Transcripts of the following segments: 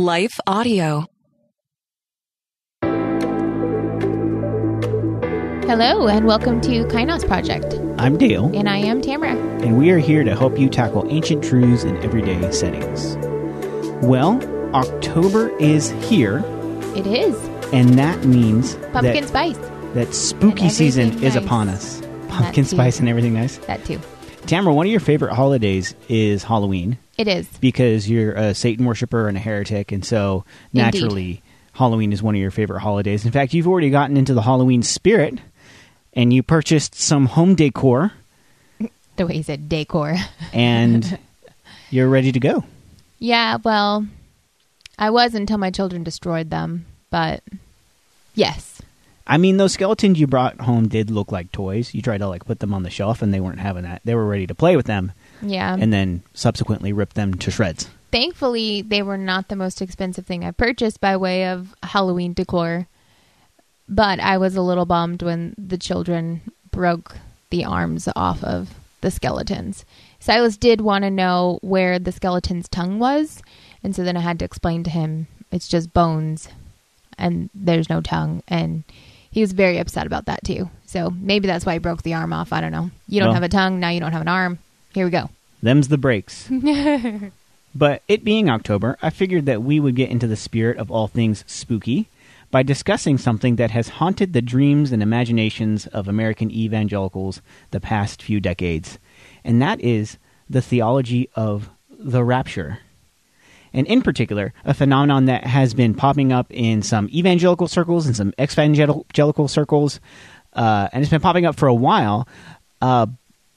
Life Audio. Hello, and welcome to Kainos Project. I'm Dale, And I am Tamara. and we are here to help you tackle ancient truths in everyday settings. Well, October is here, It is and that means pumpkin that, spice. that spooky season everything is upon us. Pumpkin spice and everything nice. That too. Tamara, one of your favorite holidays is Halloween It is. because you're a Satan worshiper and a heretic, and so Indeed. naturally, Halloween is one of your favorite holidays. In fact, you've already gotten into the Halloween spirit, and you purchased some home decor, The way you said decor. and you're ready to go. yeah, well, I was until my children destroyed them, but yes. I mean, those skeletons you brought home did look like toys. You tried to like put them on the shelf, and they weren't having that. They were ready to play with them, Yeah. and then subsequently ripped them to shreds. Thankfully, they were not the most expensive thing I purchased by way of Halloween decor. But I was a little bummed when the children broke the arms off of the skeletons. Silas did want to know where the skeleton's tongue was, and so then I had to explain to him it's just bones and there's no tongue and he was very upset about that too. So maybe that's why he broke the arm off. I don't know. You don't Well- have a tongue, now you don't have an arm. Here we go. Them's the breaks. but it being October, I figured that we would get into the spirit of all things spooky by discussing something that has haunted the dreams and imaginations of American evangelicals the past few decades, and that is the theology of the rapture. And in particular, a phenomenon that has been popping up in some evangelical circles and some evangelical circles, uh, and it's been popping up for a while. Uh,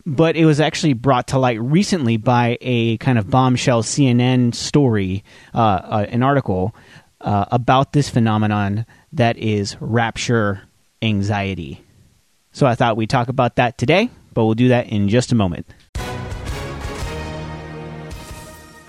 but it was actually brought to light recently by a kind of bombshell CNN story, uh, uh, an article uh, about this phenomenon that is rapture anxiety. So I thought we'd talk about that today, but we'll do that in just a moment.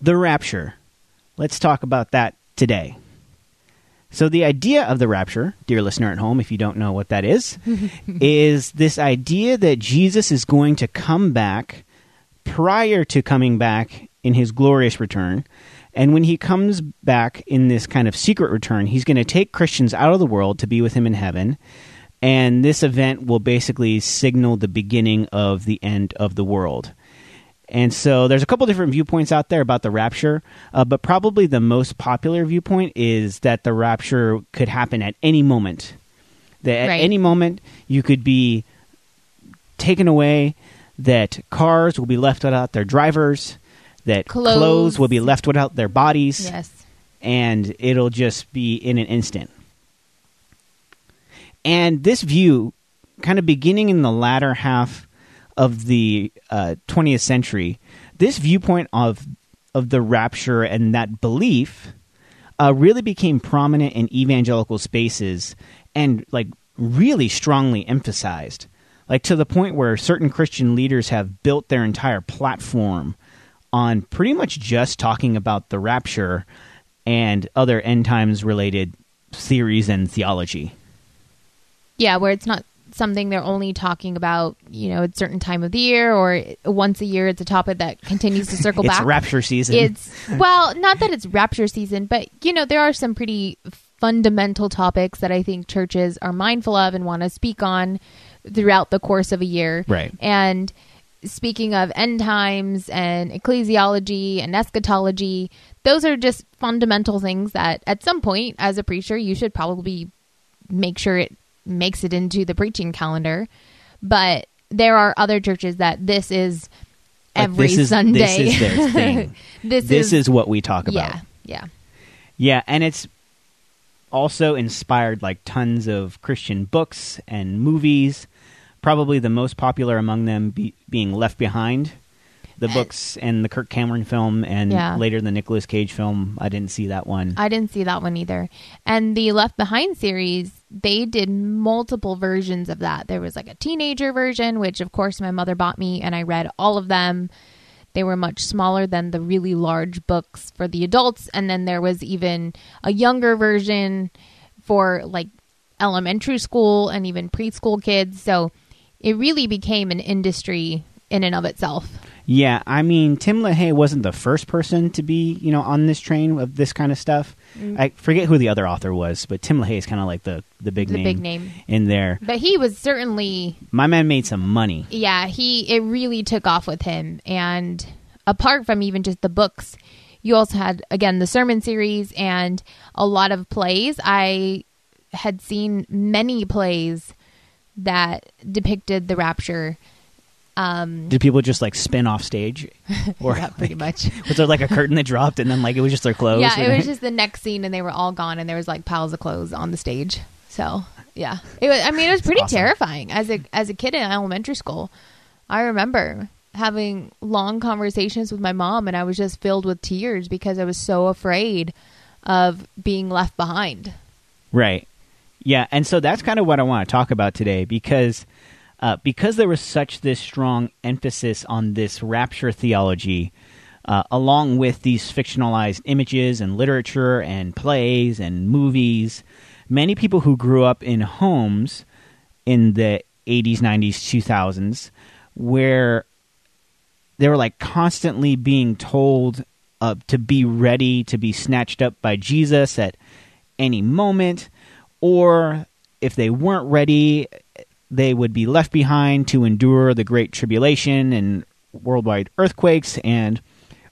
the rapture. Let's talk about that today. So, the idea of the rapture, dear listener at home, if you don't know what that is, is this idea that Jesus is going to come back prior to coming back in his glorious return. And when he comes back in this kind of secret return, he's going to take Christians out of the world to be with him in heaven. And this event will basically signal the beginning of the end of the world. And so there's a couple different viewpoints out there about the rapture, uh, but probably the most popular viewpoint is that the rapture could happen at any moment. That at Right. any moment you could be taken away, that cars will be left without their drivers, that Clothes. clothes will be left without their bodies, Yes. and it'll just be in an instant. And this view, kind of beginning in the latter half of the uh, 20th century, this viewpoint of of the rapture and that belief uh, really became prominent in evangelical spaces and like really strongly emphasized, like to the point where certain Christian leaders have built their entire platform on pretty much just talking about the rapture and other end times related theories and theology. Yeah, where it's not something they're only talking about, you know, at a certain time of the year or once a year. It's a topic that continues to circle it's back. rapture season. It's well, not that it's rapture season, but you know, there are some pretty fundamental topics that I think churches are mindful of and want to speak on throughout the course of a year. Right. And speaking of end times and ecclesiology and eschatology, those are just fundamental things that at some point as a preacher you should probably make sure it makes it into the preaching calendar. But there are other churches that this is Like, every this is- Sunday. this is their thing. this, this is, is what we talk about. yeah, yeah. Yeah, and it's also inspired like tons of Christian books and movies. Probably the most popular among them be- being Left Behind, the books and the Kirk Cameron film, and Yeah. later the Nicolas Cage film. I didn't see that one. I didn't see that one either. And the Left Behind series, they did multiple versions of that. There was like a teenager version, which of course my mother bought me, and I read all of them. They were much smaller than the really large books for the adults. And then there was even a younger version for like elementary school and even preschool kids. So it really became an industry in and of itself. Yeah, I mean, Tim LaHaye wasn't the first person to be, you know, on this train of this kind of stuff. Mm. I forget who the other author was, but Tim LaHaye is kind of like the the big The name, big name. in there. But he was certainly My man made some money. yeah, he it really took off with him. And apart from even just the books, you also had again the sermon series and a lot of plays. I had seen many plays that depicted the rapture. Um, Did people just like spin off stage, or yeah, pretty much. was there like a curtain that dropped and then like it was just their clothes? yeah, it was just the next scene, and they were all gone, and there was like piles of clothes on the stage. So yeah, it was. I mean, it was pretty awesome. terrifying as a as a kid in elementary school. I remember having long conversations with my mom, and I was just filled with tears because I was so afraid of being left behind. Right. Yeah, and so that's kind of what I want to talk about today because uh, because there was such this strong emphasis on this rapture theology, uh, along with these fictionalized images and literature and plays and movies, many people who grew up in homes in the 80s, 90s, 2000s, where they were like constantly being told uh, to be ready to be snatched up by Jesus at any moment, or if they weren't ready, they would be left behind to endure the great tribulation and worldwide earthquakes and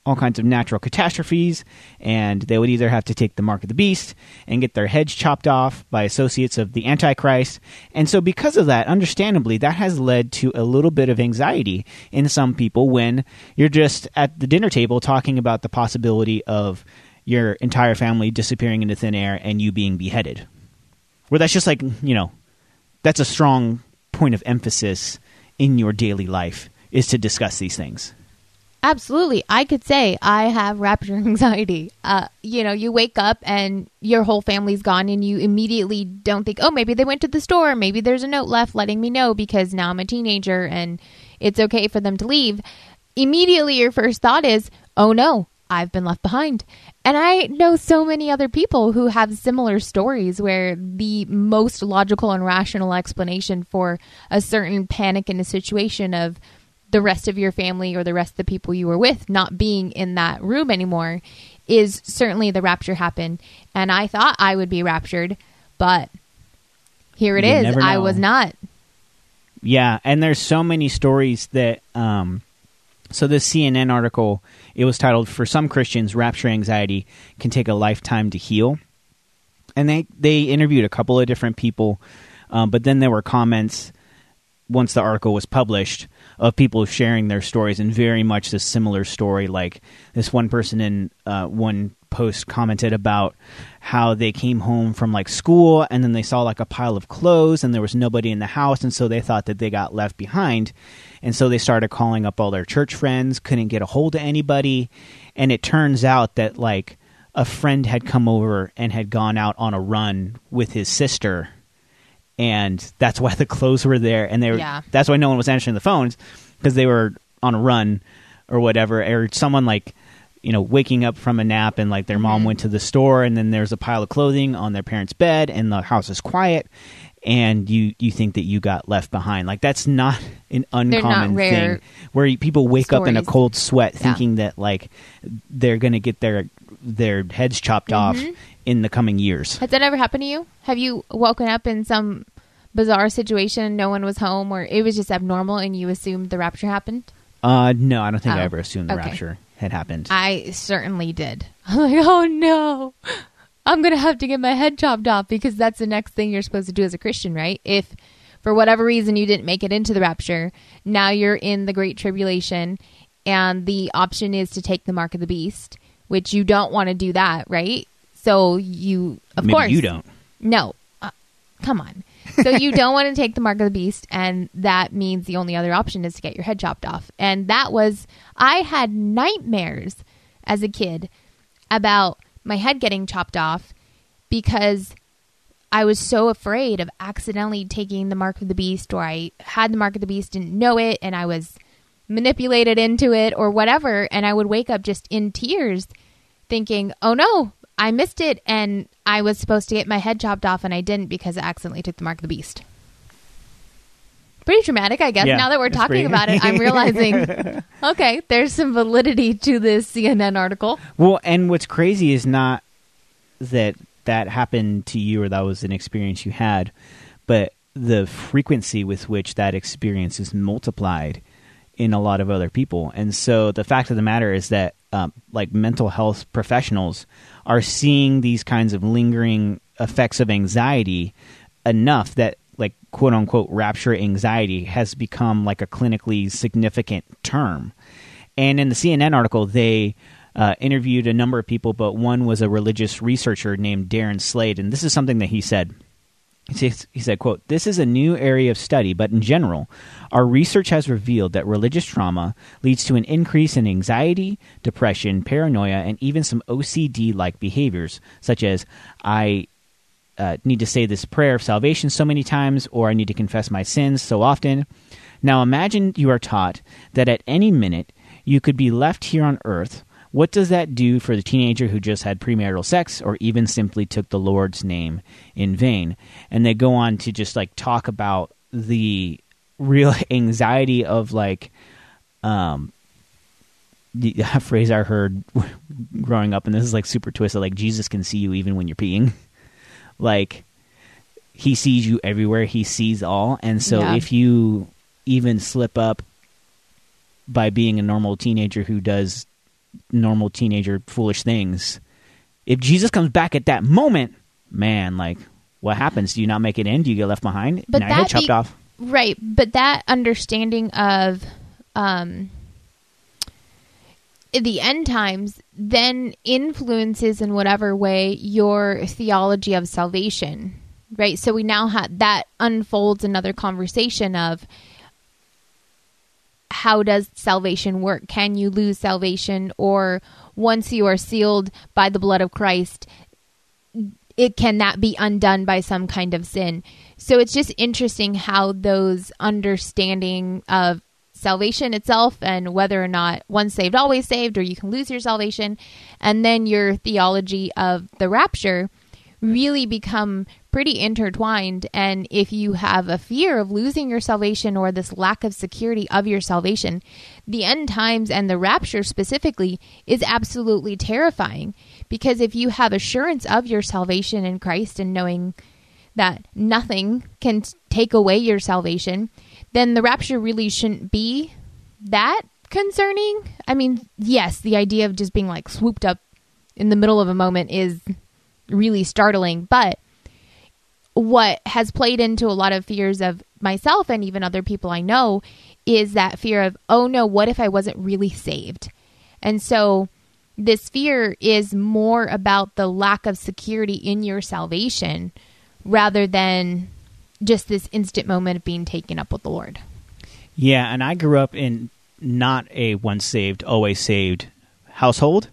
all kinds of natural catastrophes, and they would either have to take the mark of the beast and get their heads chopped off by associates of the Antichrist. And so, because of that, understandably, that has led to a little bit of anxiety in some people when you're just at the dinner table talking about the possibility of your entire family disappearing into thin air and you being beheaded. Where that's just like, you know, that's a strong point of emphasis in your daily life is to discuss these things. Absolutely. I could say I have rapture anxiety. Uh, you know, you wake up and your whole family's gone and you immediately don't think, oh, maybe they went to the store. Maybe there's a note left letting me know because now I'm a teenager and it's okay for them to leave. Immediately, your first thought is, oh no, I've been left behind. And I know so many other people who have similar stories where the most logical and rational explanation for a certain panic in a situation of, the rest of your family or the rest of the people you were with not being in that room anymore is certainly the rapture happened. And I thought I would be raptured, but here it You is. I was not. Yeah, and there's so many stories that um so this CNN article it was titled for some Christians rapture anxiety can take a lifetime to heal. And they they interviewed a couple of different people um, but then there were comments once the article was published of people sharing their stories and very much this similar story like this one person in uh, one post commented about how they came home from like school and then they saw like a pile of clothes and there was nobody in the house and so they thought that they got left behind and so they started calling up all their church friends couldn't get a hold of anybody. And it turns out that like a friend had come over and had gone out on a run with his sister. And that's why the clothes were there. And they were Yeah. that's why no one was answering the phones because they were on a run or whatever or someone like you know waking up from a nap and like their mom mm-hmm. went to the store and then there's a pile of clothing on their parents bed and the house is quiet and you you think that you got left behind like that's not an uncommon rare thing where you- people wake up in a cold sweat Yeah. thinking that like they're going to get their their heads chopped off Mm-hmm. in the coming years Has that ever happened to you? Have you woken up in some bizarre situation, and no one was home, or it was just abnormal and you assumed the rapture happened? uh no i don't think i Oh, ever assumed the okay. rapture had happened. I certainly did. I'm like, oh no, I'm going to have to get my head chopped off because that's the next thing you're supposed to do as a Christian, right? If for whatever reason you didn't make it into the rapture, now you're in the great tribulation and the option is to take the mark of the beast, which you don't want to do that, right? So you, of Maybe course, you don't. No, uh, come on. so you don't want to take the mark of the beast, and that means the only other option is to get your head chopped off. And that was I had nightmares as a kid about my head getting chopped off because I was so afraid of accidentally taking the mark of the beast, or I had the mark of the beast, didn't know it, and I was manipulated into it, or whatever. And I would wake up just in tears, thinking, "Oh no, I missed it, and I was supposed to get my head chopped off, and I didn't because I accidentally took the mark of the beast." Pretty dramatic, I guess. Yeah, now that we're talking pretty- about it, I'm realizing, okay, there's some validity to this CNN article. Well, and what's crazy is not that that happened to you or that was an experience you had, but the frequency with which that experience is multiplied in a lot of other people. And so the fact of the matter is that, um, like mental health professionals are seeing these kinds of lingering effects of anxiety enough that like quote unquote rapture anxiety has become like a clinically significant term. And in the CNN article, they uh, interviewed a number of people, but one was a religious researcher named Darren Slade, and this is something that he said. He said, quote, This is a new area of study, but in general, our research has revealed that religious trauma leads to an increase in anxiety, depression, paranoia, and even some OCD like behaviors, such as I uh, need to say this prayer of salvation so many times, or I need to confess my sins so often. Now imagine you are taught that at any minute you could be left here on earth. What does that do for the teenager who just had premarital sex or even simply took the Lord's name in vain? And they go on to just like talk about the real anxiety of like um the phrase I heard growing up, and this is like super twisted. Like Jesus can see you even when you're peeing. Like he sees you everywhere. He sees all, and so Yeah. if you even slip up by being a normal teenager who does normal teenager foolish things, if Jesus comes back at that moment, man, like what happens? Do you not make it in? Do you get left behind? But now that chopped be- off. Right, but that understanding of um, the end times then influences in whatever way your theology of salvation. Right, so we now have that unfolds another conversation of how does salvation work? Can you lose salvation, or once you are sealed by the blood of Christ, it can that be undone by some kind of sin so it's just interesting how those understanding of salvation itself and whether or not once saved always saved or you can lose your salvation. And then your theology of the rapture really become pretty intertwined. And if you have a fear of losing your salvation or this lack of security of your salvation the end times and the rapture specifically is absolutely terrifying. Because if you have assurance of your salvation in Christ and knowing that nothing can take away your salvation, then the rapture really shouldn't be that concerning. I mean, yes, the idea of just being like swooped up in the middle of a moment is really startling, but what has played into a lot of fears of myself and even other people I know is that fear of, oh no, what if I wasn't really saved? And so this fear is more about the lack of security in your salvation rather than just this instant moment of being taken up with the Lord. Yeah, and I grew up in not a once saved, always saved household.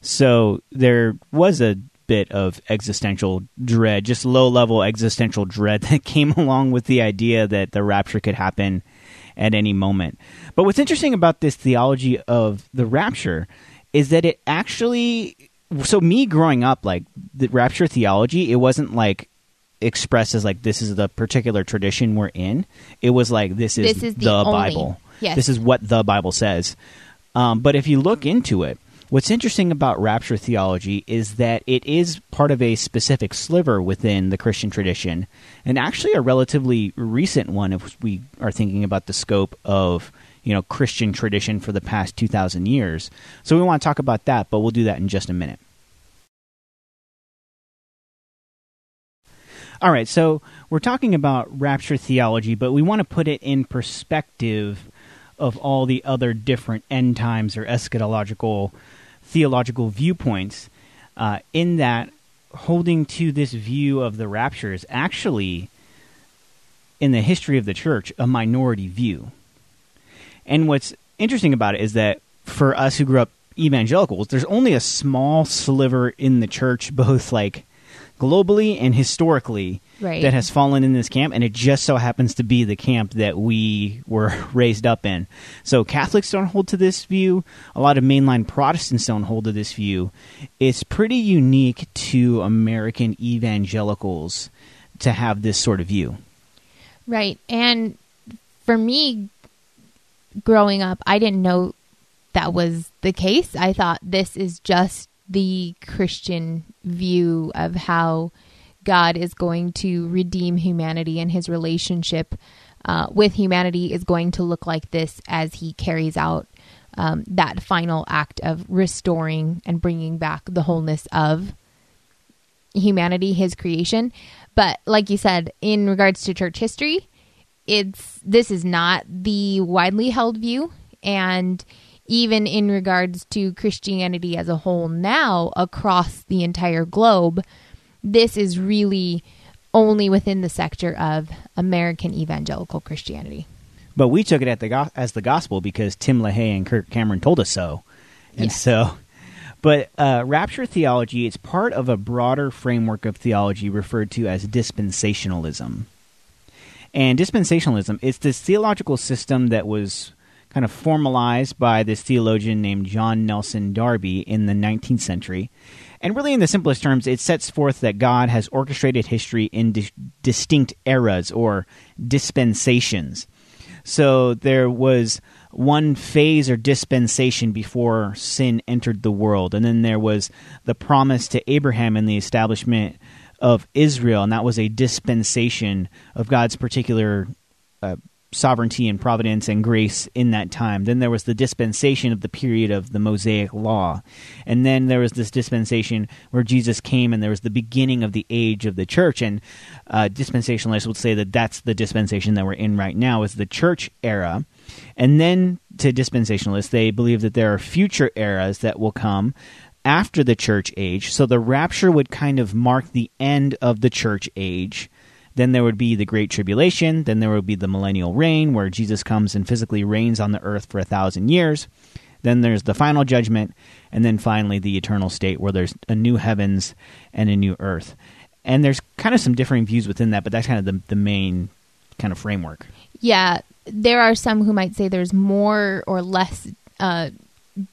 So there was a bit of existential dread, just low level existential dread that came along with the idea that the rapture could happen at any moment. But what's interesting about this theology of the rapture is that it actually so me growing up like the rapture theology, it wasn't like expressed as like this is the particular tradition we're in. It was like this is, This is the the, Bible. yes. This is what the Bible says. Um, but if you look into it, what's interesting about rapture theology is that it is part of a specific sliver within the Christian tradition, and actually a relatively recent one if we are thinking about the scope of you know Christian tradition for the past 2000 years. So we want to talk about that, but we'll do that in just a minute. All right, so we're talking about rapture theology, but we want to put it in perspective of all the other different end times or eschatological theological viewpoints. Uh, in that, holding to this view of the rapture is actually, in the history of the church, a minority view. And what's interesting about it is that for us who grew up evangelicals, there's only a small sliver in the church, both like globally and historically Right. that has fallen in this camp, and it just so happens to be the camp that we were raised up in. So Catholics don't hold to this view. A lot of mainline Protestants don't hold to this view. It's pretty unique to American evangelicals to have this sort of view. Right. And for me, growing up, I didn't know that was the case. I thought this is just the Christian view of how God is going to redeem humanity and his relationship uh, with humanity is going to look like this as he carries out um, that final act of restoring and bringing back the wholeness of humanity, his creation. But like you said, in regards to church history, it's this is not the widely held view and even in regards to Christianity as a whole now across the entire globe, this is really only within the sector of American evangelical Christianity. But we took it at the go- as the gospel because Tim LaHaye and Kirk Cameron told us so. And so, but uh, rapture theology it's part of a broader framework of theology referred to as dispensationalism. And dispensationalism is this theological system that was kind of formalized by this theologian named John Nelson Darby in the 19th century. And really, in the simplest terms, it sets forth that God has orchestrated history in di- distinct eras or dispensations. So there was one phase or dispensation before sin entered the world, and then there was the promise to Abraham and the establishment of Israel, and that was a dispensation of God's particular uh, sovereignty and providence and grace in that time. Then there was the dispensation of the period of the Mosaic law. And then there was this dispensation where Jesus came and there was the beginning of the age of the church. And uh, dispensationalists would say that that's the dispensation that we're in right now is the church era. And then to dispensationalists, they believe that there are future eras that will come after the church age. So the rapture would kind of mark the end of the church age. Then there would be the Great Tribulation. Then there would be the millennial reign, where Jesus comes and physically reigns on the earth for a thousand years. Then there's the final judgment. And then finally, the eternal state, where there's a new heavens and a new earth. And there's kind of some differing views within that, but that's kind of the, the main kind of framework. Yeah, there are some who might say there's more or less uh,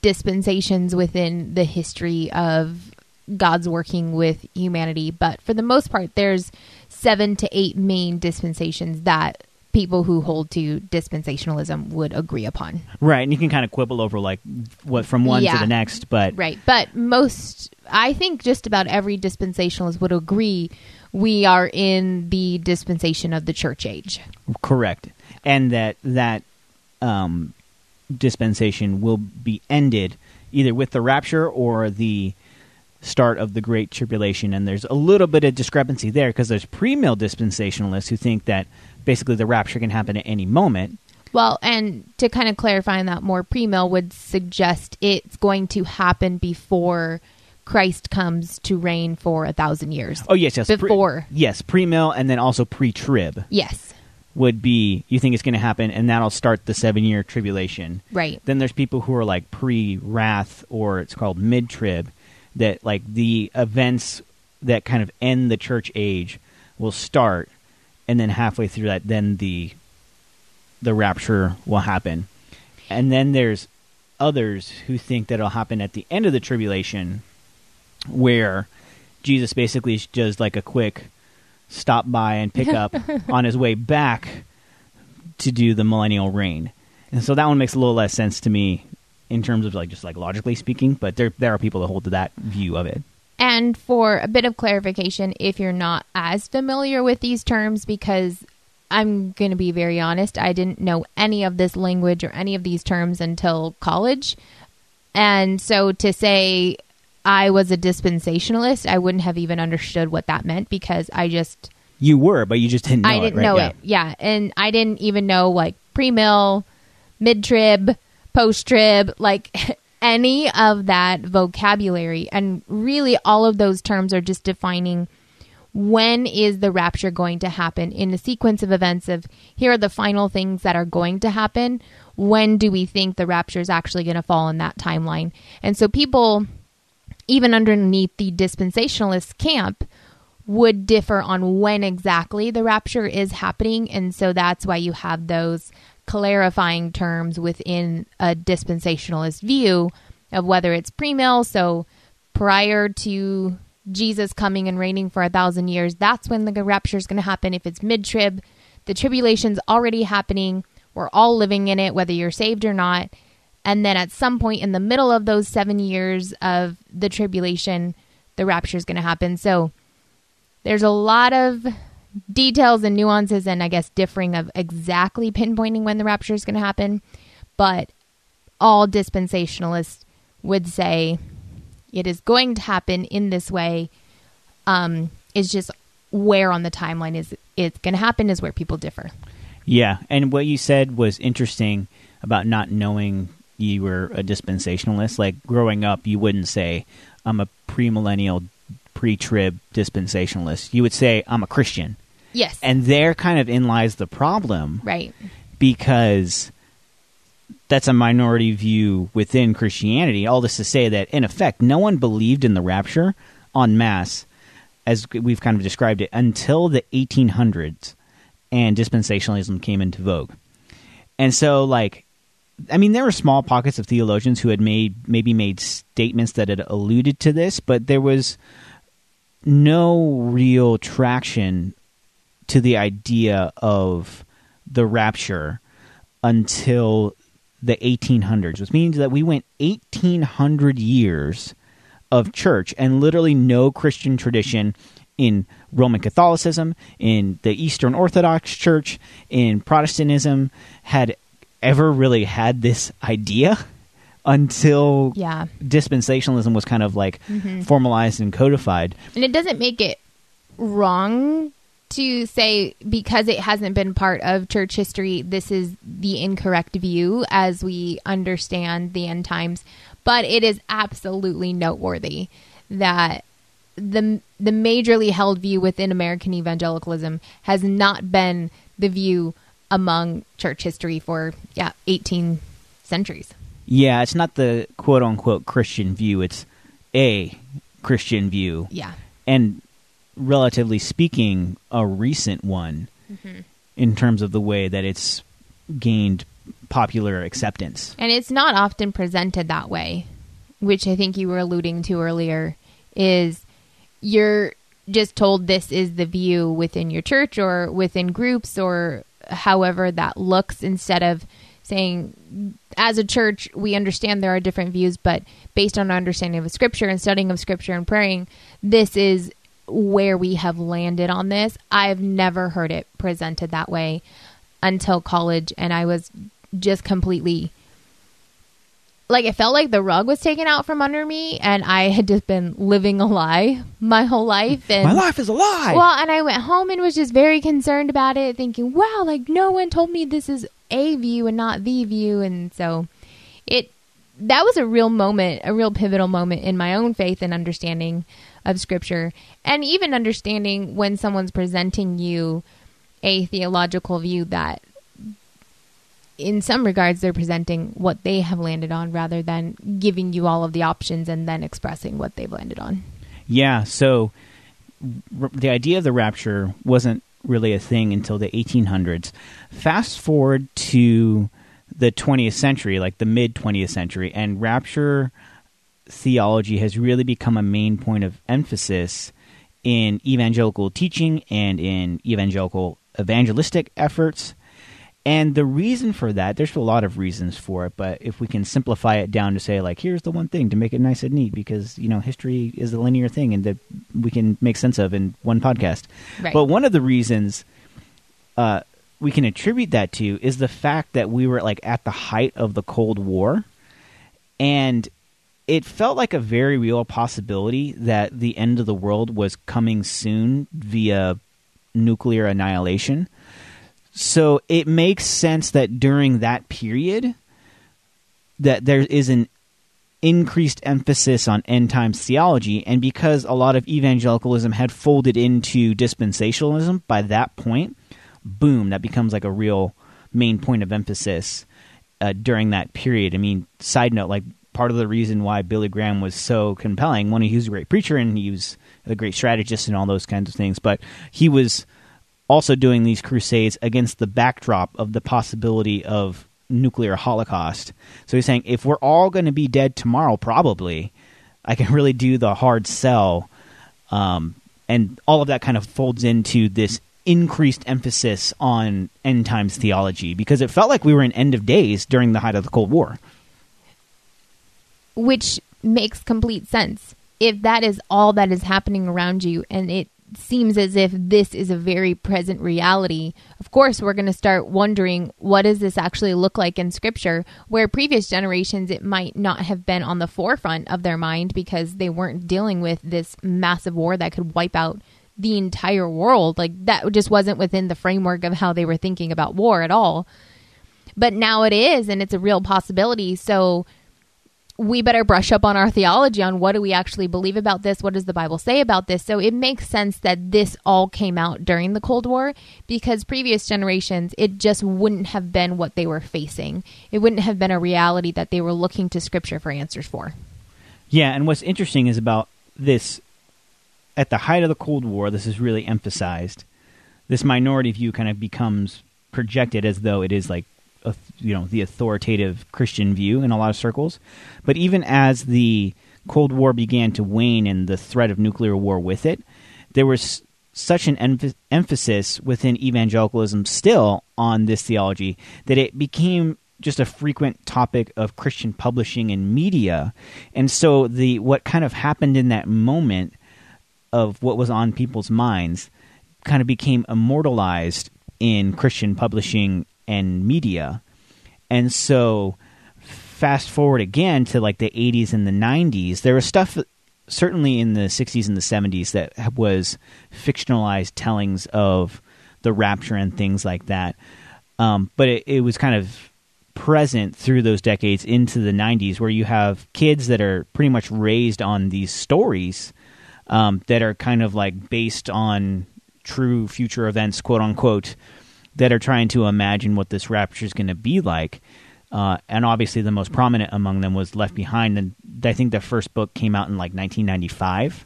dispensations within the history of God's working with humanity, but for the most part, there's seven to eight main dispensations that people who hold to dispensationalism would agree upon. Right. And you can kind of quibble over, like, what from one to the next, but Right. But most, I think just about every dispensationalist would agree we are in the dispensation of the church age. Correct, and that that um, dispensation will be ended either with the rapture or the start of the Great Tribulation. And there's a little bit of discrepancy there because there's pre-mill dispensationalists who think that basically the rapture can happen at any moment. Well, and to kind of clarify on that more, pre-mill would suggest it's going to happen before Christ comes to reign for a thousand years. Oh yes, yes, pre- Before. yes, pre-mill, and then also pre-trib Yes, would be you think it's going to happen, and that'll start the seven-year tribulation. right. Then there's people who are like pre-wrath or it's called mid-trib that like the events that kind of end the church age will start and then halfway through that then the the rapture will happen. And then there's others who think that it'll happen at the end of the tribulation where Jesus basically does like a quick stop by and pick up on his way back to do the millennial reign. And so that one makes a little less sense to me in terms of like just like logically speaking, but there there are people that hold to that view of it. And for a bit of clarification, if you're not as familiar with these terms, because I'm going to be very honest. I didn't know any of this language or any of these terms until college. And so to say I was a dispensationalist, I wouldn't have even understood what that meant because I just You were, but you just didn't know I didn't it, right? know Yeah. it. Yeah, and I didn't even know like pre-mill, mid-trib, post-trib, like any of that vocabulary. And really all of those terms are just defining when is the rapture going to happen in the sequence of events of here are the final things that are going to happen. When do we think the rapture is actually going to fall in that timeline? And so people even underneath the dispensationalist camp would differ on when exactly the rapture is happening. And so that's why you have those clarifying terms within a dispensationalist view of whether it's pre-mill, so prior to Jesus coming and reigning for a thousand years, that's when the rapture is going to happen. If it's mid-trib, the tribulation's already happening. We're all living in it, whether you're saved or not. And then at some point in the middle of those seven years of the tribulation, the rapture is going to happen. So there's a lot of details and nuances, and I guess differing of exactly pinpointing when the rapture is going to happen. But all dispensationalists would say it is going to happen in this way. Um, it's just where on the timeline is it's going to happen is where people differ. Yeah, and what you said was interesting about not knowing you were a dispensationalist. Like growing up, you wouldn't say, I'm a premillennial, pre trib dispensationalist. You would say, I'm a Christian. Yes. And there kind of in lies the problem right. because that's a minority view within Christianity. All this to say that, in effect, no one believed in the rapture en masse, as we've kind of described it, until the 1800s and dispensationalism came into vogue. And so, like, I mean, there were small pockets of theologians who had made maybe made statements that had alluded to this, but there was no real traction to the idea of the rapture until the 1800s, which means that we went 1800 years of church and literally no Christian tradition in Roman Catholicism, in the Eastern Orthodox Church, in Protestantism had ever really had this idea until Yeah. dispensationalism was kind of like mm-hmm. formalized and codified. And it doesn't make it wrong to say because it hasn't been part of church history, this is the incorrect view as we understand the end times. But it is absolutely noteworthy that the the majorly held view within American evangelicalism has not been the view among church history for yeah 18 centuries. Yeah, it's not the quote unquote Christian view, it's a Christian view. Yeah. And relatively speaking, a recent one mm-hmm. in terms of the way that it's gained popular acceptance. And it's not often presented that way, which I think you were alluding to earlier, is you're just told this is the view within your church or within groups or however that looks instead of saying as a church we understand there are different views but based on our understanding of scripture and studying of scripture and praying this is where we have landed on this i've never heard it presented that way until college and i was just completely like it felt like the rug was taken out from under me and i had just been living a lie my whole life and My life is a lie. well and i went home and was just very concerned about it thinking wow like no one told me this is a view and not the view and so it that was a real moment a real pivotal moment in my own faith and understanding of scripture and even understanding when someone's presenting you a theological view that in some regards they're presenting what they have landed on rather than giving you all of the options and then expressing what they've landed on Yeah, so r- the idea of the rapture wasn't really a thing until the 1800s. Fast forward to the 20th century, like the mid 20th century, and rapture theology has really become a main point of emphasis in evangelical teaching and in evangelical evangelistic efforts. And the reason for that, there's a lot of reasons for it, but if we can simplify it down to say, like, here's the one thing to make it nice and neat, because, you know, history is a linear thing and that we can make sense of in one podcast. Right. But one of the reasons uh, we can attribute that to is the fact that we were like at the height of the Cold War, and it felt like a very real possibility that the end of the world was coming soon via nuclear annihilation. So it makes sense that during that period that there is an increased emphasis on end times theology and because a lot of evangelicalism had folded into dispensationalism by that point, boom, that becomes like a real main point of emphasis uh, during that period. I mean, side note, like part of the reason why Billy Graham was so compelling, one, he was a great preacher and he was a great strategist and all those kinds of things, but he was also doing these crusades against the backdrop of the possibility of nuclear holocaust. So he's saying if we're all going to be dead tomorrow, probably, I can really do the hard sell. Um, and all of that kind of folds into this increased emphasis on end times theology because it felt like we were in end of days during the height of the Cold War. Which makes complete sense. If that is all that is happening around you and it seems as if this is a very present reality, of course, we're going to start wondering what does this actually look like in scripture, where previous generations it might not have been on the forefront of their mind because they weren't dealing with this massive war that could wipe out the entire world. Like that just wasn't within the framework of how they were thinking about war at all. But now it is, and it's a real possibility. So we better brush up on our theology on what do we actually believe about this? What does the Bible say about this? So it makes sense that this all came out during the Cold War because previous generations, it just wouldn't have been what they were facing. It wouldn't have been a reality that they were looking to Scripture for answers for. Yeah, and what's interesting is about this at the height of the Cold War, this is really emphasized. This minority view kind of becomes projected as though it is like you know the authoritative Christian view in a lot of circles. But even as the Cold War began to wane and the threat of nuclear war with it, there was such an emph- emphasis within evangelicalism still on this theology that it became just a frequent topic of Christian publishing and media. And so the what kind of happened in that moment of what was on people's minds kind of became immortalized in Christian publishing and media. And so fast forward again to like the 80s and the 90s, there was stuff certainly in the 60s and the 70s that was fictionalized tellings of the rapture and things like that. Um, but it, it was kind of present through those decades into the 90s where you have kids that are pretty much raised on these stories um, that are kind of like based on true future events, quote unquote, that are trying to imagine what this rapture is going to be like. Uh, and obviously, the most prominent among them was Left Behind, and I think the first book came out in like 1995.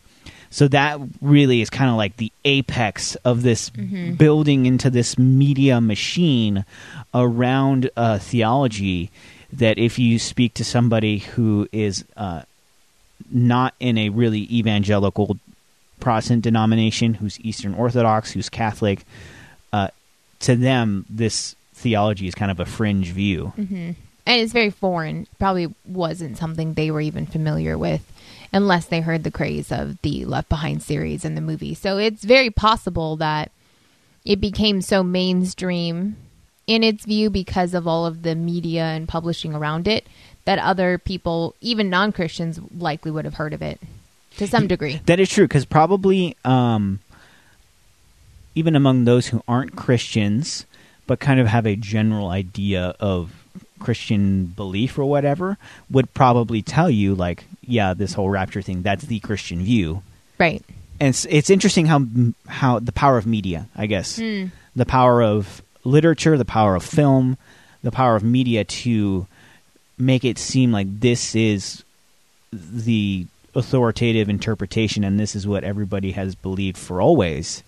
So that really is kind of like the apex of this mm-hmm. building into this media machine around uh, theology. That if you speak to somebody who is uh, not in a really evangelical Protestant denomination, who's Eastern Orthodox, who's Catholic, to them, this theology is kind of a fringe view. Mm-hmm. And it's very foreign. Probably wasn't something they were even familiar with unless they heard the craze of the Left Behind series and the movie. So it's very possible that it became so mainstream in its view because of all of the media and publishing around it that other people, even non Christians, likely would have heard of it to some degree. That is true because probably um, even among those who aren't Christians, but kind of have a general idea of Christian belief or whatever, would probably tell you, like, yeah, this whole rapture thing, that's the Christian view. Right. And it's, it's interesting how, how the power of media, I guess, mm. the power of literature, the power of film, the power of media to make it seem like this is the authoritative interpretation and this is what everybody has believed for always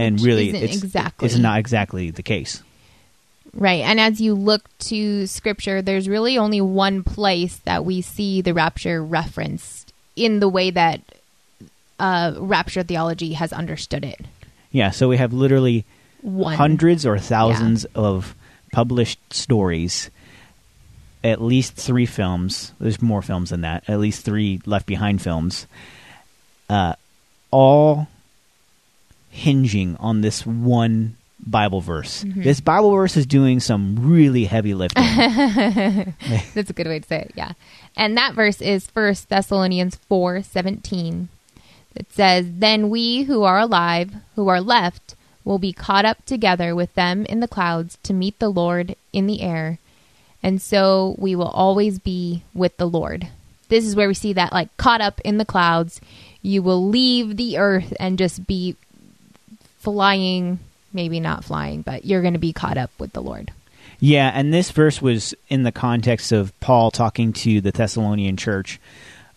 and Which really it's, exactly. it's not exactly the case. Right. And as you look to scripture, there's really only one place that we see the rapture referenced in the way that uh, rapture theology has understood it. Yeah, so we have literally One. hundreds or thousands of published stories, at least three films. There's more films than that. At least three Left Behind films. Uh, all hinging on this one Bible verse. Mm-hmm. This Bible verse is doing some really heavy lifting. That's a good way to say it. Yeah. And that verse is First Thessalonians 4 17. It says, Then we who are alive, who are left, will be caught up together with them in the clouds to meet the Lord in the air. And so we will always be with the Lord. This is where we see that, like, caught up in the clouds. You will leave the earth and just be flying, maybe not flying, but you're going to be caught up with the Lord. Yeah, and this verse was in the context of Paul talking to the Thessalonian church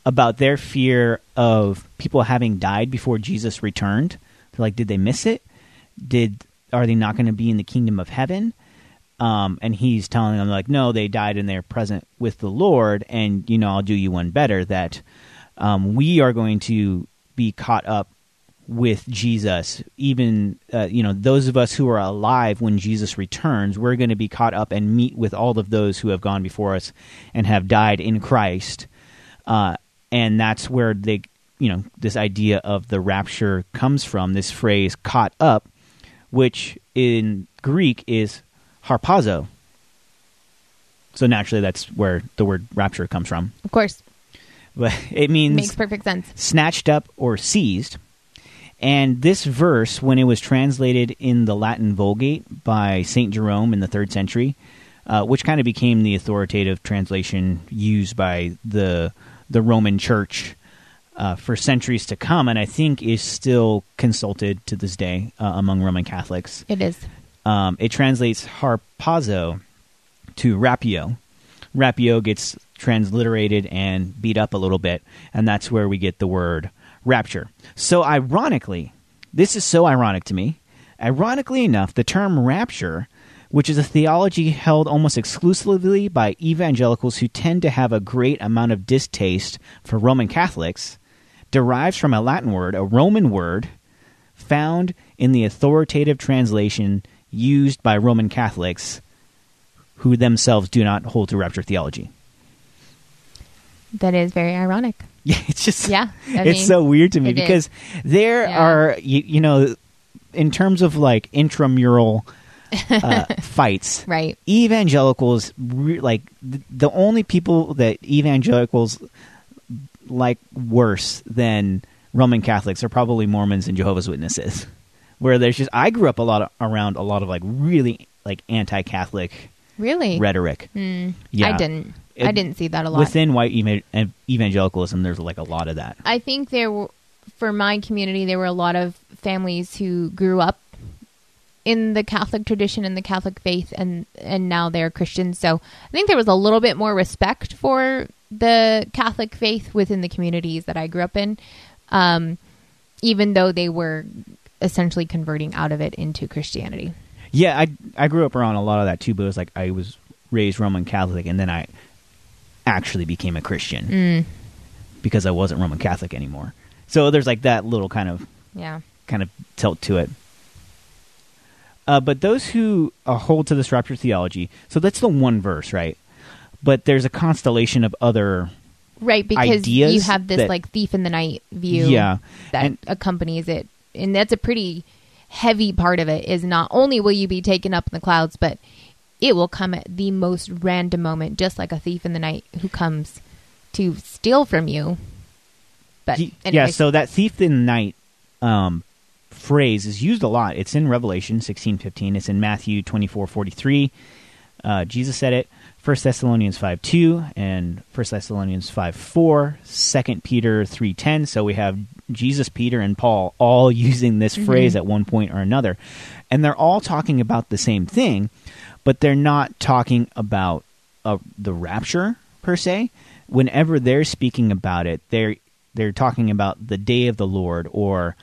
about their fear of people having died before Jesus returned. Like, did they miss it? Did are they not going to be in the kingdom of heaven? Um, and he's telling them like, no, they died and they're present with the Lord, and you know, I'll do you one better that um, we are going to be caught up with Jesus. Even uh, you know, those of us who are alive when Jesus returns, we're going to be caught up and meet with all of those who have gone before us and have died in Christ. Uh, and that's where they, you know, this idea of the rapture comes from. This phrase "caught up," which in Greek is harpazo. So naturally, that's where the word rapture comes from. Of course, But it means makes perfect sense. snatched up or seized. And this verse, when it was translated in the Latin Vulgate by St. Jerome in the third century, uh, which kind of became the authoritative translation used by the the Roman Church uh, for centuries to come, and I think is still consulted to this day uh, among Roman Catholics. It is. Um, it translates harpazo to rapio. Rapio gets transliterated and beat up a little bit, and that's where we get the word rapture. So, ironically, this is so ironic to me. Ironically enough, the term rapture, which is a theology held almost exclusively by evangelicals who tend to have a great amount of distaste for Roman Catholics, derives from a Latin word, a Roman word, found in the authoritative translation used by Roman Catholics who themselves do not hold to rapture theology. That is very ironic. Yeah, it's just Yeah, I it's mean, so weird to me because is. there Yeah. are you, you know in terms of like intramural uh, fights, Right. evangelicals re- like th- the only people that evangelicals like worse than Roman Catholics are probably Mormons and Jehovah's Witnesses. Where there's just I grew up a lot of, around a lot of like really like anti-Catholic Really? rhetoric. Mm, Yeah. I didn't. I didn't see that a lot. Within white ev- evangelicalism, there's like a lot of that. I think there were, for my community, there were a lot of families who grew up in the Catholic tradition and the Catholic faith, and and now they're Christians. So I think there was a little bit more respect for the Catholic faith within the communities that I grew up in, um, even though they were essentially converting out of it into Christianity. Yeah, I I grew up around a lot of that too, but it was like I was raised Roman Catholic, and then I actually became a Christian Mm, because I wasn't Roman Catholic anymore. So there's like that little kind of yeah. kind of tilt to it. Uh, but those who uh, hold to this rapture theology, so that's the one verse, right? But there's a constellation of other Right, because you have this that- like thief in the night view Yeah, that and- accompanies it. And that's a pretty heavy part of it is not only will you be taken up in the clouds, but it will come at the most random moment, just like a thief in the night who comes to steal from you. But Ye- yeah, so that thief in the night um, phrase is used a lot. It's in Revelation sixteen fifteen. It's in Matthew twenty four forty three. Uh, Jesus said it. First Thessalonians five two and First Thessalonians five four. Second Peter three ten. So we have Jesus, Peter, and Paul all using this phrase at one point or another, and they're all talking about the same thing, but they're not talking about uh, the rapture per se. Whenever they're speaking about it, they're they're talking about the day of the Lord or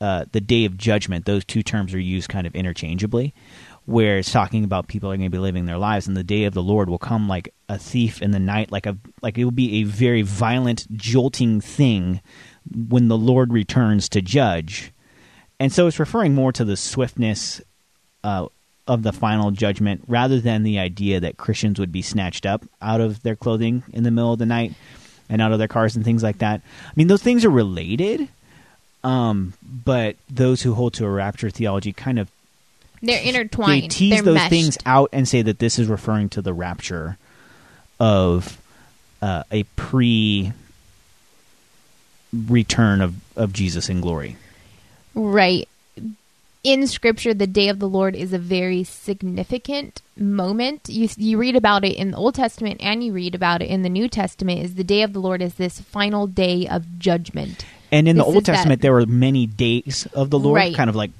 uh, the day of judgment. Those two terms are used kind of interchangeably. Where it's talking about people are going to be living their lives, and the day of the Lord will come like a thief in the night, like a like it will be a very violent, jolting thing when the Lord returns to judge. And so it's referring more to the swiftness uh, of the final judgment rather than the idea that Christians would be snatched up out of their clothing in the middle of the night and out of their cars and things like that. I mean, those things are related, um, but those who hold to a rapture theology kind of They're intertwined. they tease They're those meshed. things out and say that this is referring to the rapture of uh, a pre return of, of Jesus in glory. Right. In scripture, the day of the Lord is a very significant moment. You you read about it in the Old Testament and you read about it in the New Testament. Is the day of the Lord is this final day of judgment. And in the Old is that- Testament, there were many days of the Lord, Right. kind of like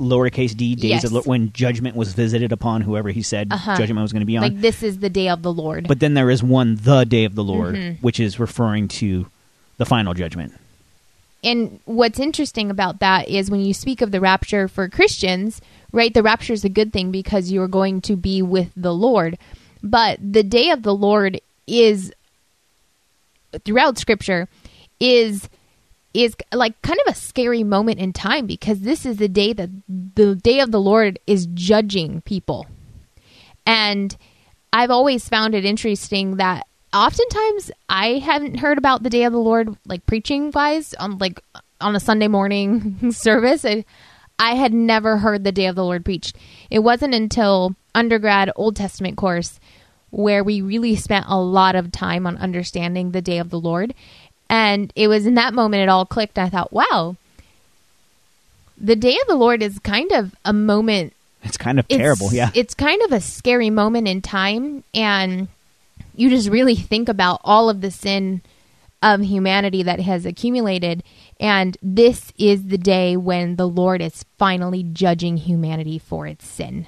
lowercase d days Yes. of when judgment was visited upon whoever he said Uh-huh. judgment was going to be on. Like this is the day of the Lord. but then there is one, the day of the Lord, Mm-hmm. which is referring to the final judgment. And what's interesting about that is when you speak of the rapture for Christians, right? The rapture is a good thing because you're going to be with the Lord. But the day of the Lord is throughout scripture is is like kind of a scary moment in time because this is the day that the day of the Lord is judging people. And I've always found it interesting that oftentimes I haven't heard about the day of the Lord like preaching wise on like on a Sunday morning service. I, I had never heard the day of the Lord preached. It wasn't until undergrad Old Testament course where we really spent a lot of time on understanding the day of the Lord. And it was in that moment it all clicked. I thought, wow, the day of the Lord is kind of a moment It's kind of it's, terrible, yeah. It's kind of a scary moment in time, and you just really think about all of the sin of humanity that has accumulated. And this is the day when the Lord is finally judging humanity for its sin.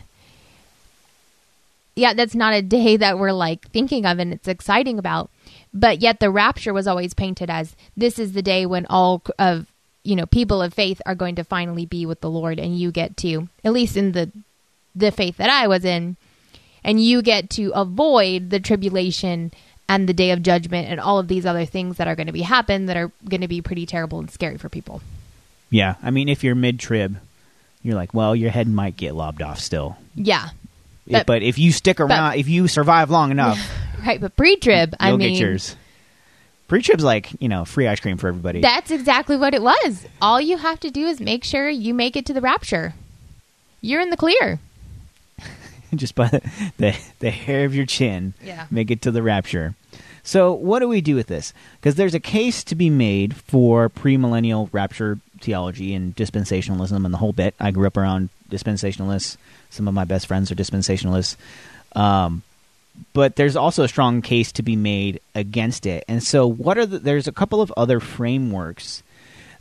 Yeah, that's not a day that we're like thinking of and it's exciting about. But yet the rapture was always painted as this is the day when all of you know people of faith are going to finally be with the Lord and you get to at least in the the faith that I was in and you get to avoid the tribulation and the day of judgment and all of these other things that are going to be happen that are going to be pretty terrible and scary for people. yeah, I mean, if you're mid trib, you're like, well, your head might get lobbed off still. Yeah. It- But- but if you stick around, if you survive long enough, Right, but pre-trib, I mean get yours. Pre trib's like, you know, free ice cream for everybody. That's exactly what it was. All you have to do is make sure you make it to the rapture. You're in the clear. just by the, the the hair of your chin. Yeah. Make it to the rapture. So what do we do with this? Because there's a case to be made for premillennial rapture theology and dispensationalism and the whole bit. I grew up around dispensationalists. Some of my best friends are dispensationalists. Um, but there's also a strong case to be made against it. And so, what are the, there's a couple of other frameworks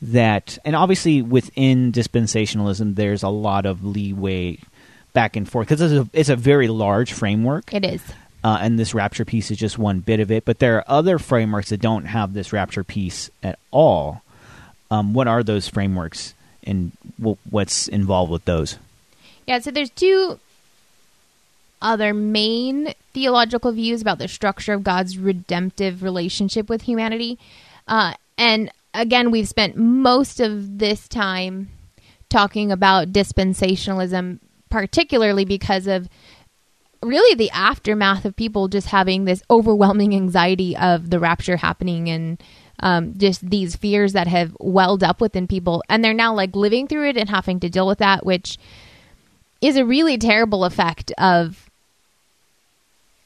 that, and obviously within dispensationalism, there's a lot of leeway back and forth because it's a, it's a very large framework, It is. uh, and this rapture piece is just one bit of it. But there are other frameworks that don't have this rapture piece at all. Um, what are those frameworks, and wh- what's involved with those? Yeah, so there's two other main theological views about the structure of God's redemptive relationship with humanity. Uh, and again, we've spent most of this time talking about dispensationalism, particularly because of really the aftermath of people just having this overwhelming anxiety of the rapture happening and um, just these fears that have welled up within people. And they're now like living through it and having to deal with that, which is a really terrible effect of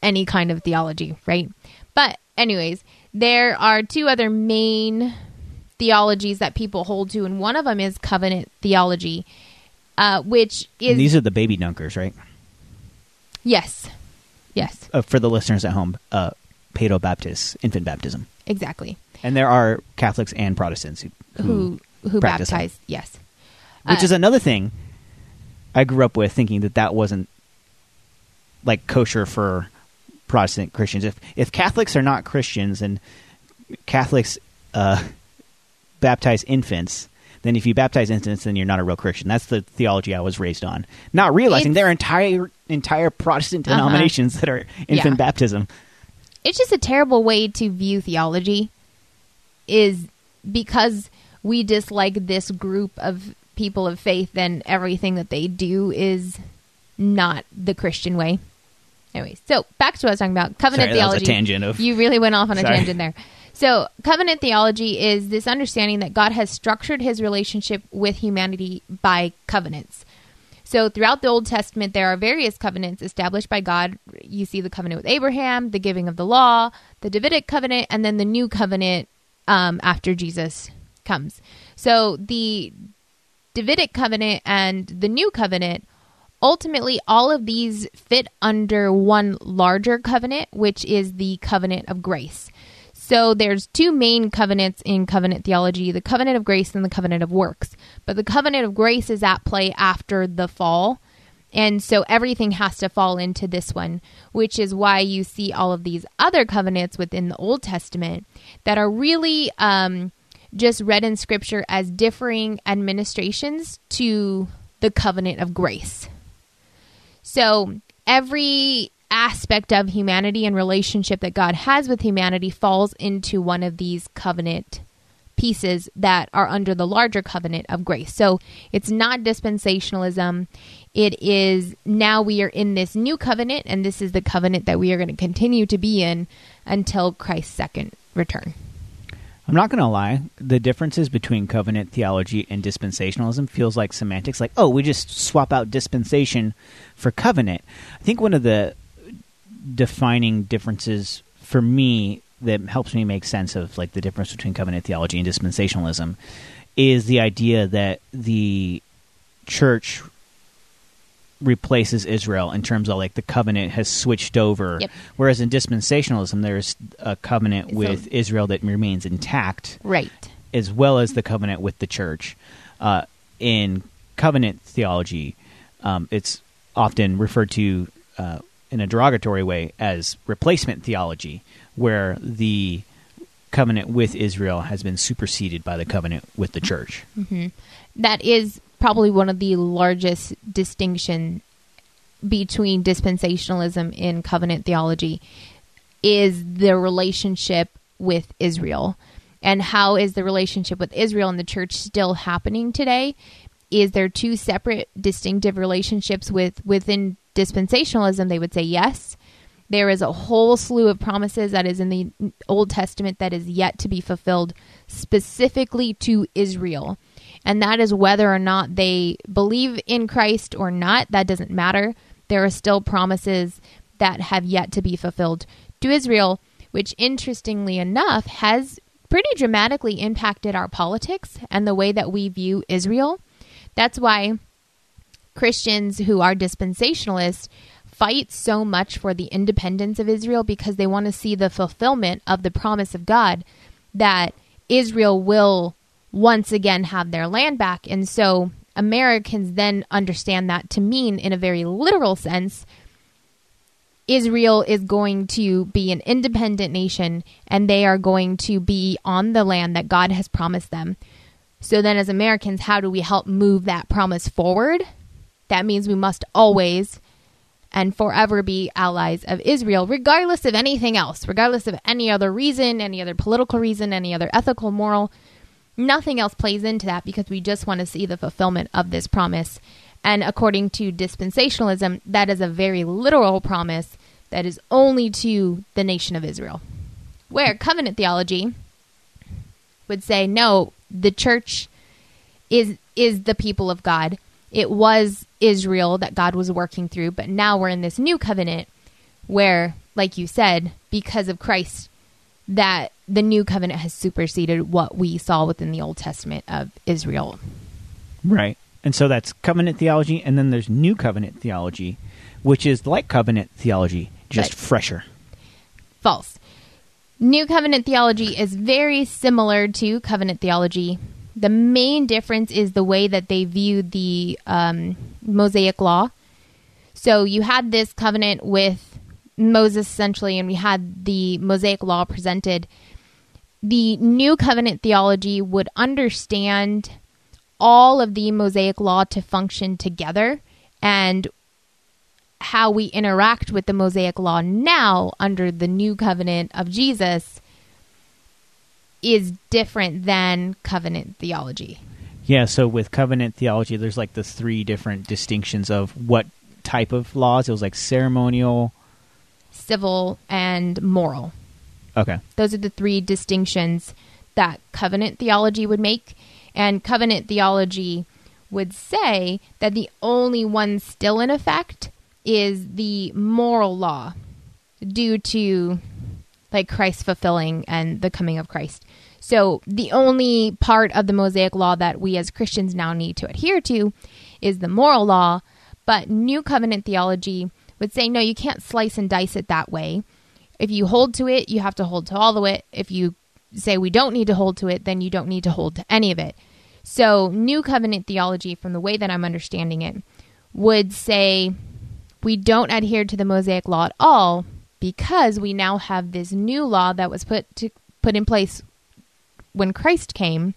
any kind of theology, right? But, anyways, there are two other main theologies that people hold to, and one of them is covenant theology, uh, which is And these are the baby dunkers, right? yes, yes, Uh, for the listeners at home, uh, Paedo Baptist, infant baptism. exactly. And there are Catholics and Protestants who Who who practice them. baptize? Yes, which Uh, is another thing I grew up with thinking that that wasn't like kosher for Protestant Christians. If if Catholics are not Christians and Catholics uh, baptize infants, then if you baptize infants, then you're not a real Christian. That's the theology I was raised on. Not realizing It's- there are entire entire Protestant Uh-huh. denominations that are infant Yeah. baptism. it's just a terrible way to view theology is because we dislike this group of people of faith then everything that they do is not the christian way anyway so back to what i was talking about covenant Sorry, that was a theology tangent of- you really went off on a Sorry. tangent there so covenant theology is this understanding that god has structured his relationship with humanity by covenants So throughout the Old Testament, there are various covenants established by God. You see the covenant with Abraham, the giving of the law, the Davidic covenant, and then the new covenant um, after Jesus comes. So the Davidic covenant and the new covenant ultimately all of these fit under one larger covenant which is the covenant of grace so there's two main covenants in covenant theology the covenant of grace and the covenant of works but the covenant of grace is at play after the fall and so everything has to fall into this one, which is why you see all of these other covenants within the Old Testament that are really um, just read in Scripture as differing administrations to the covenant of grace. So every aspect of humanity and relationship that God has with humanity falls into one of these covenant pieces that are under the larger covenant of grace. So it's not dispensationalism. It is now we are in this new covenant, and this is the covenant that we are going to continue to be in until Christ's second return. I'm not going to lie. The differences between covenant theology and dispensationalism feels like semantics. Like, oh, we just swap out dispensation for covenant. I think one of the defining differences for me that helps me make sense of like the difference between covenant theology and dispensationalism is the idea that the church replaces Israel in terms of like the covenant has switched over. Yep. Whereas in dispensationalism, there's a covenant So- with Israel that remains intact, Right. as well as the covenant with the church. Uh, in covenant theology, um, it's often referred to uh, in a derogatory way as replacement theology, where the covenant with Israel has been superseded by the covenant with the church. Mm-hmm. that is probably one of the largest distinction between dispensationalism and covenant theology is the relationship with Israel. And how is the relationship with Israel and the church still happening today? Is there two separate distinctive relationships with within dispensationalism? They would say yes. There is a whole slew of promises that is in the Old Testament that is yet to be fulfilled specifically to Israel. And that is whether or not they believe in Christ or not. That doesn't matter. There are still promises that have yet to be fulfilled to Israel, which interestingly enough has pretty dramatically impacted our politics and the way that we view Israel. That's why Christians who are dispensationalists fight so much for the independence of Israel because they want to see the fulfillment of the promise of God that Israel will once again have their land back. And so Americans then understand that to mean, in a very literal sense, Israel is going to be an independent nation and they are going to be on the land that God has promised them. So then, as Americans, how do we help move that promise forward? That means we must always and forever be allies of Israel, regardless of anything else, regardless of any other reason, any other political reason, any other ethical, moral. Nothing else plays into that because we just want to see the fulfillment of this promise. And according to dispensationalism, that is a very literal promise that is only to the nation of Israel. Where covenant theology would say, no, the church is is the people of God. It was Israel that God was working through, but now we're in this new covenant where, like you said, because of Christ, that the new covenant has superseded what we saw within the Old Testament of Israel. Right. And so that's covenant theology, and then there's new covenant theology, which is like covenant theology, just Right. fresher. False. New covenant theology is very similar to covenant theology. The main difference is the way that they view the um, Mosaic law. So you had this covenant with Moses essentially, and we had the Mosaic law presented. The new covenant theology would understand all of the Mosaic law to function together and how we interact with the Mosaic law now under the new covenant of Jesus is different than covenant theology. Yeah, so with covenant theology, there's like the three different distinctions of what type of laws. It was like ceremonial. Civil and moral. Okay. Those are the three distinctions that covenant theology would make. And covenant theology would say that the only one still in effect is the moral law due to like Christ fulfilling and the coming of Christ. So the only part of the Mosaic law that we as Christians now need to adhere to is the moral law, but New Covenant theology would say no, you can't slice and dice it that way. If you hold to it, you have to hold to all of it. If you say we don't need to hold to it, then you don't need to hold to any of it. So, New Covenant theology, from the way that I'm understanding it, would say we don't adhere to the Mosaic law at all because we now have this new law that was put to put in place when Christ came,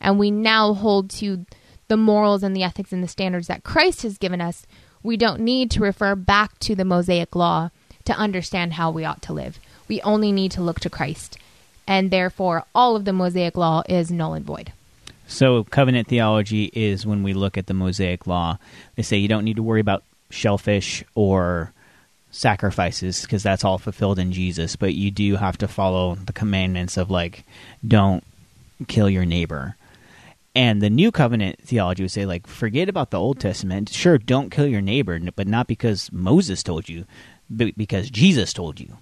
and we now hold to the morals and the ethics and the standards that Christ has given us. We don't need to refer back to the Mosaic law to understand how we ought to live. We only need to look to Christ, and therefore all of the Mosaic law is null and void. So, covenant theology is when we look at the Mosaic law, they say you don't need to worry about shellfish or sacrifices because that's all fulfilled in Jesus, but you do have to follow the commandments of like don't kill your neighbor. And the new covenant theology would say like forget about the Old Testament. Sure, don't kill your neighbor, but not because Moses told you, but because Jesus told you.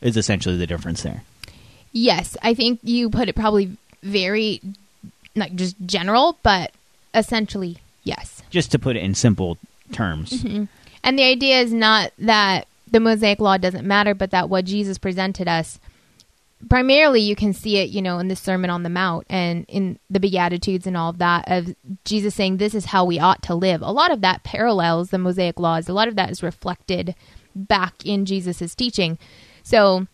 Is essentially the difference there. Yes, I think you put it probably very like just general, but essentially yes. Just to put it in simple terms. Mm-hmm. And the idea is not that the Mosaic law doesn't matter, but that what Jesus presented us primarily you can see it, you know, in the Sermon on the Mount and in the Beatitudes and all of that of Jesus saying this is how we ought to live. A lot of that parallels the Mosaic laws. A lot of that is reflected back in Jesus's teaching. So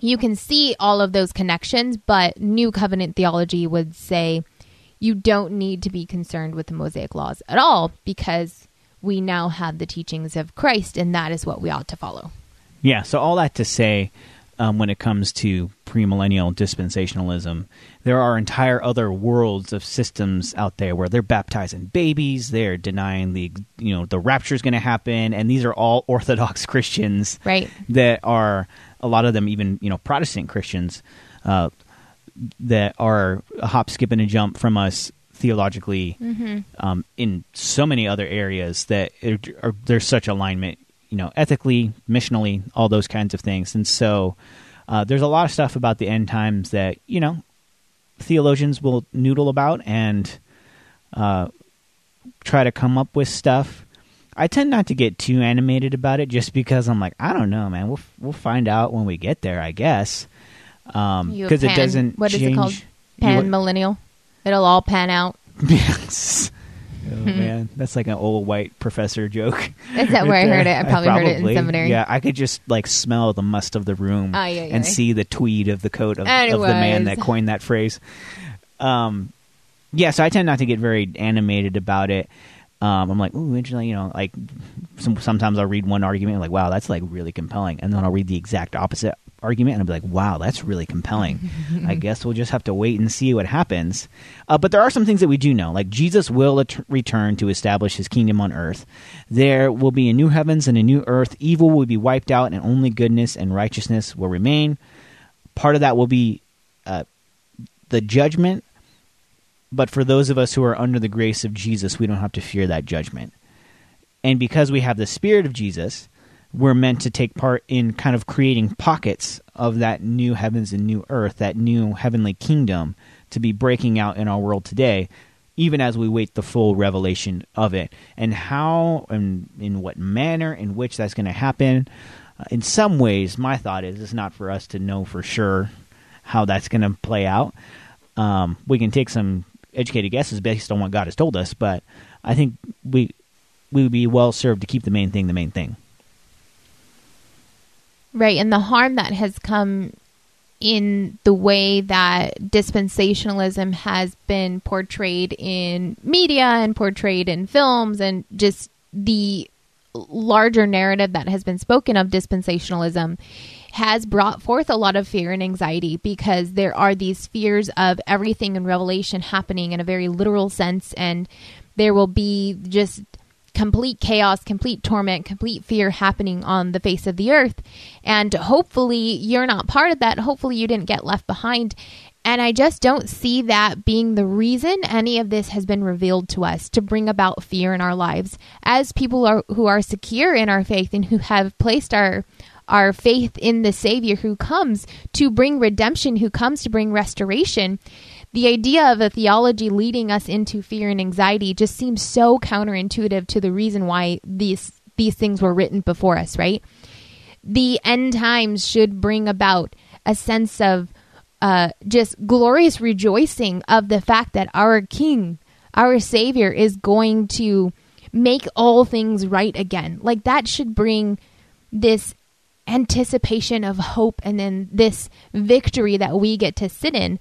you can see all of those connections, but New Covenant theology would say you don't need to be concerned with the Mosaic laws at all because we now have the teachings of Christ, and that is what we ought to follow. Yeah, so all that to say, um, when it comes to premillennial dispensationalism, there are entire other worlds of systems out there where they're baptizing babies, they're denying the you know the rapture is going to happen, and these are all Orthodox Christians, right? That are a lot of them even you know Protestant Christians uh, that are a hop, skip, and a jump from us theologically mm-hmm. um, in so many other areas that it, are, there's such alignment, you know, ethically, missionally, all those kinds of things. And so uh, there's a lot of stuff about the end times that, you know, theologians will noodle about and uh, try to come up with stuff. I tend not to get too animated about it just because I'm like, I don't know, man. We'll we'll find out when we get there, I guess. Because um, it doesn't. What change, is it called? Pan millennial. It'll all pan out. yes. Oh man, that's like an old white professor joke. Is that where I heard it? I probably, heard it in seminary. Yeah, I could just like smell the must of the room and see the tweed of the coat of, of, the man that coined that phrase. Um, yeah, so I tend not to get very animated about it. Um, I'm like, ooh, interesting. You know, like some, sometimes I'll read one argument, like, wow, that's like really compelling, and then I'll read the exact opposite argument and I'll be like, wow, that's really compelling. I guess we'll just have to wait and see what happens. Uh, but there are some things that we do know. Like Jesus will at- return to establish his kingdom on earth. There will be a new heavens and a new earth. Evil will be wiped out and only goodness and righteousness will remain. Part of that will be uh, the judgment. But for those of us who are under the grace of Jesus, we don't have to fear that judgment. And because we have the Spirit of Jesus, we're meant to take part in kind of creating pockets of that new heavens and new earth, that new heavenly kingdom to be breaking out in our world today, even as we wait the full revelation of it. And how and in what manner in which that's going to happen, uh, in some ways, my thought is it's not for us to know for sure how that's going to play out. Um, we can take some educated guesses based on what God has told us, but I think we we would be well served to keep the main thing the main thing. Right. And the harm that has come in the way that dispensationalism has been portrayed in media and portrayed in films and just the larger narrative that has been spoken of dispensationalism has brought forth a lot of fear and anxiety because there are these fears of everything in Revelation happening in a very literal sense, and there will be just complete chaos, complete torment, complete fear happening on the face of the earth. And hopefully you're not part of that. Hopefully you didn't get left behind. And I just don't see that being the reason any of this has been revealed to us to bring about fear in our lives. As people are, who are secure in our faith and who have placed our our faith in the Savior who comes to bring redemption, who comes to bring restoration, the idea of a theology leading us into fear and anxiety just seems so counterintuitive to the reason why these these things were written before us, right? The end times should bring about a sense of uh, just glorious rejoicing of the fact that our King, our Savior, is going to make all things right again. Like that should bring this anticipation of hope and then this victory that we get to sit in.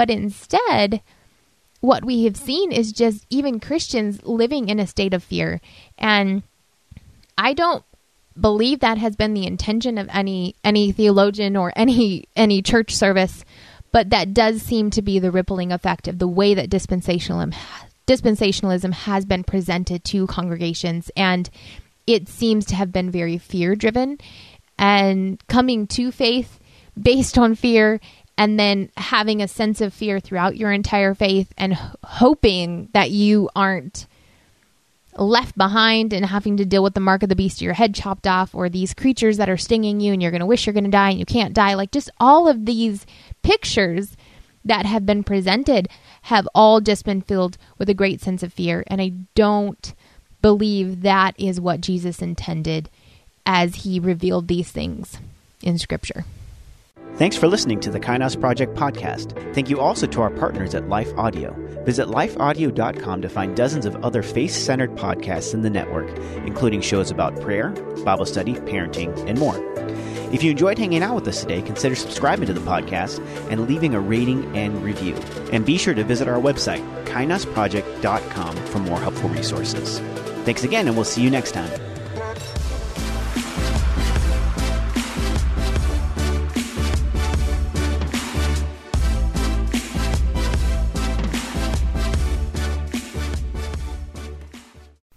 But instead, what we have seen is just even Christians living in a state of fear. And I don't believe that has been the intention of any any theologian or any any church service, but that does seem to be the rippling effect of the way that dispensationalism dispensationalism has been presented to congregations and it seems to have been very fear driven and coming to faith based on fear and then having a sense of fear throughout your entire faith and hoping that you aren't left behind and having to deal with the mark of the beast your head chopped off or these creatures that are stinging you and you're going to wish you're going to die and you can't die like just all of these pictures that have been presented have all just been filled with a great sense of fear and I don't believe that is what Jesus intended as he revealed these things in scripture. Thanks for listening to the Kainos Project podcast. Thank you also to our partners at Life Audio. Visit lifeaudio.com to find dozens of other faith centered podcasts in the network, including shows about prayer, Bible study, parenting, and more. If you enjoyed hanging out with us today, consider subscribing to the podcast and leaving a rating and review. And be sure to visit our website, kainosproject.com, for more helpful resources. Thanks again, and we'll see you next time.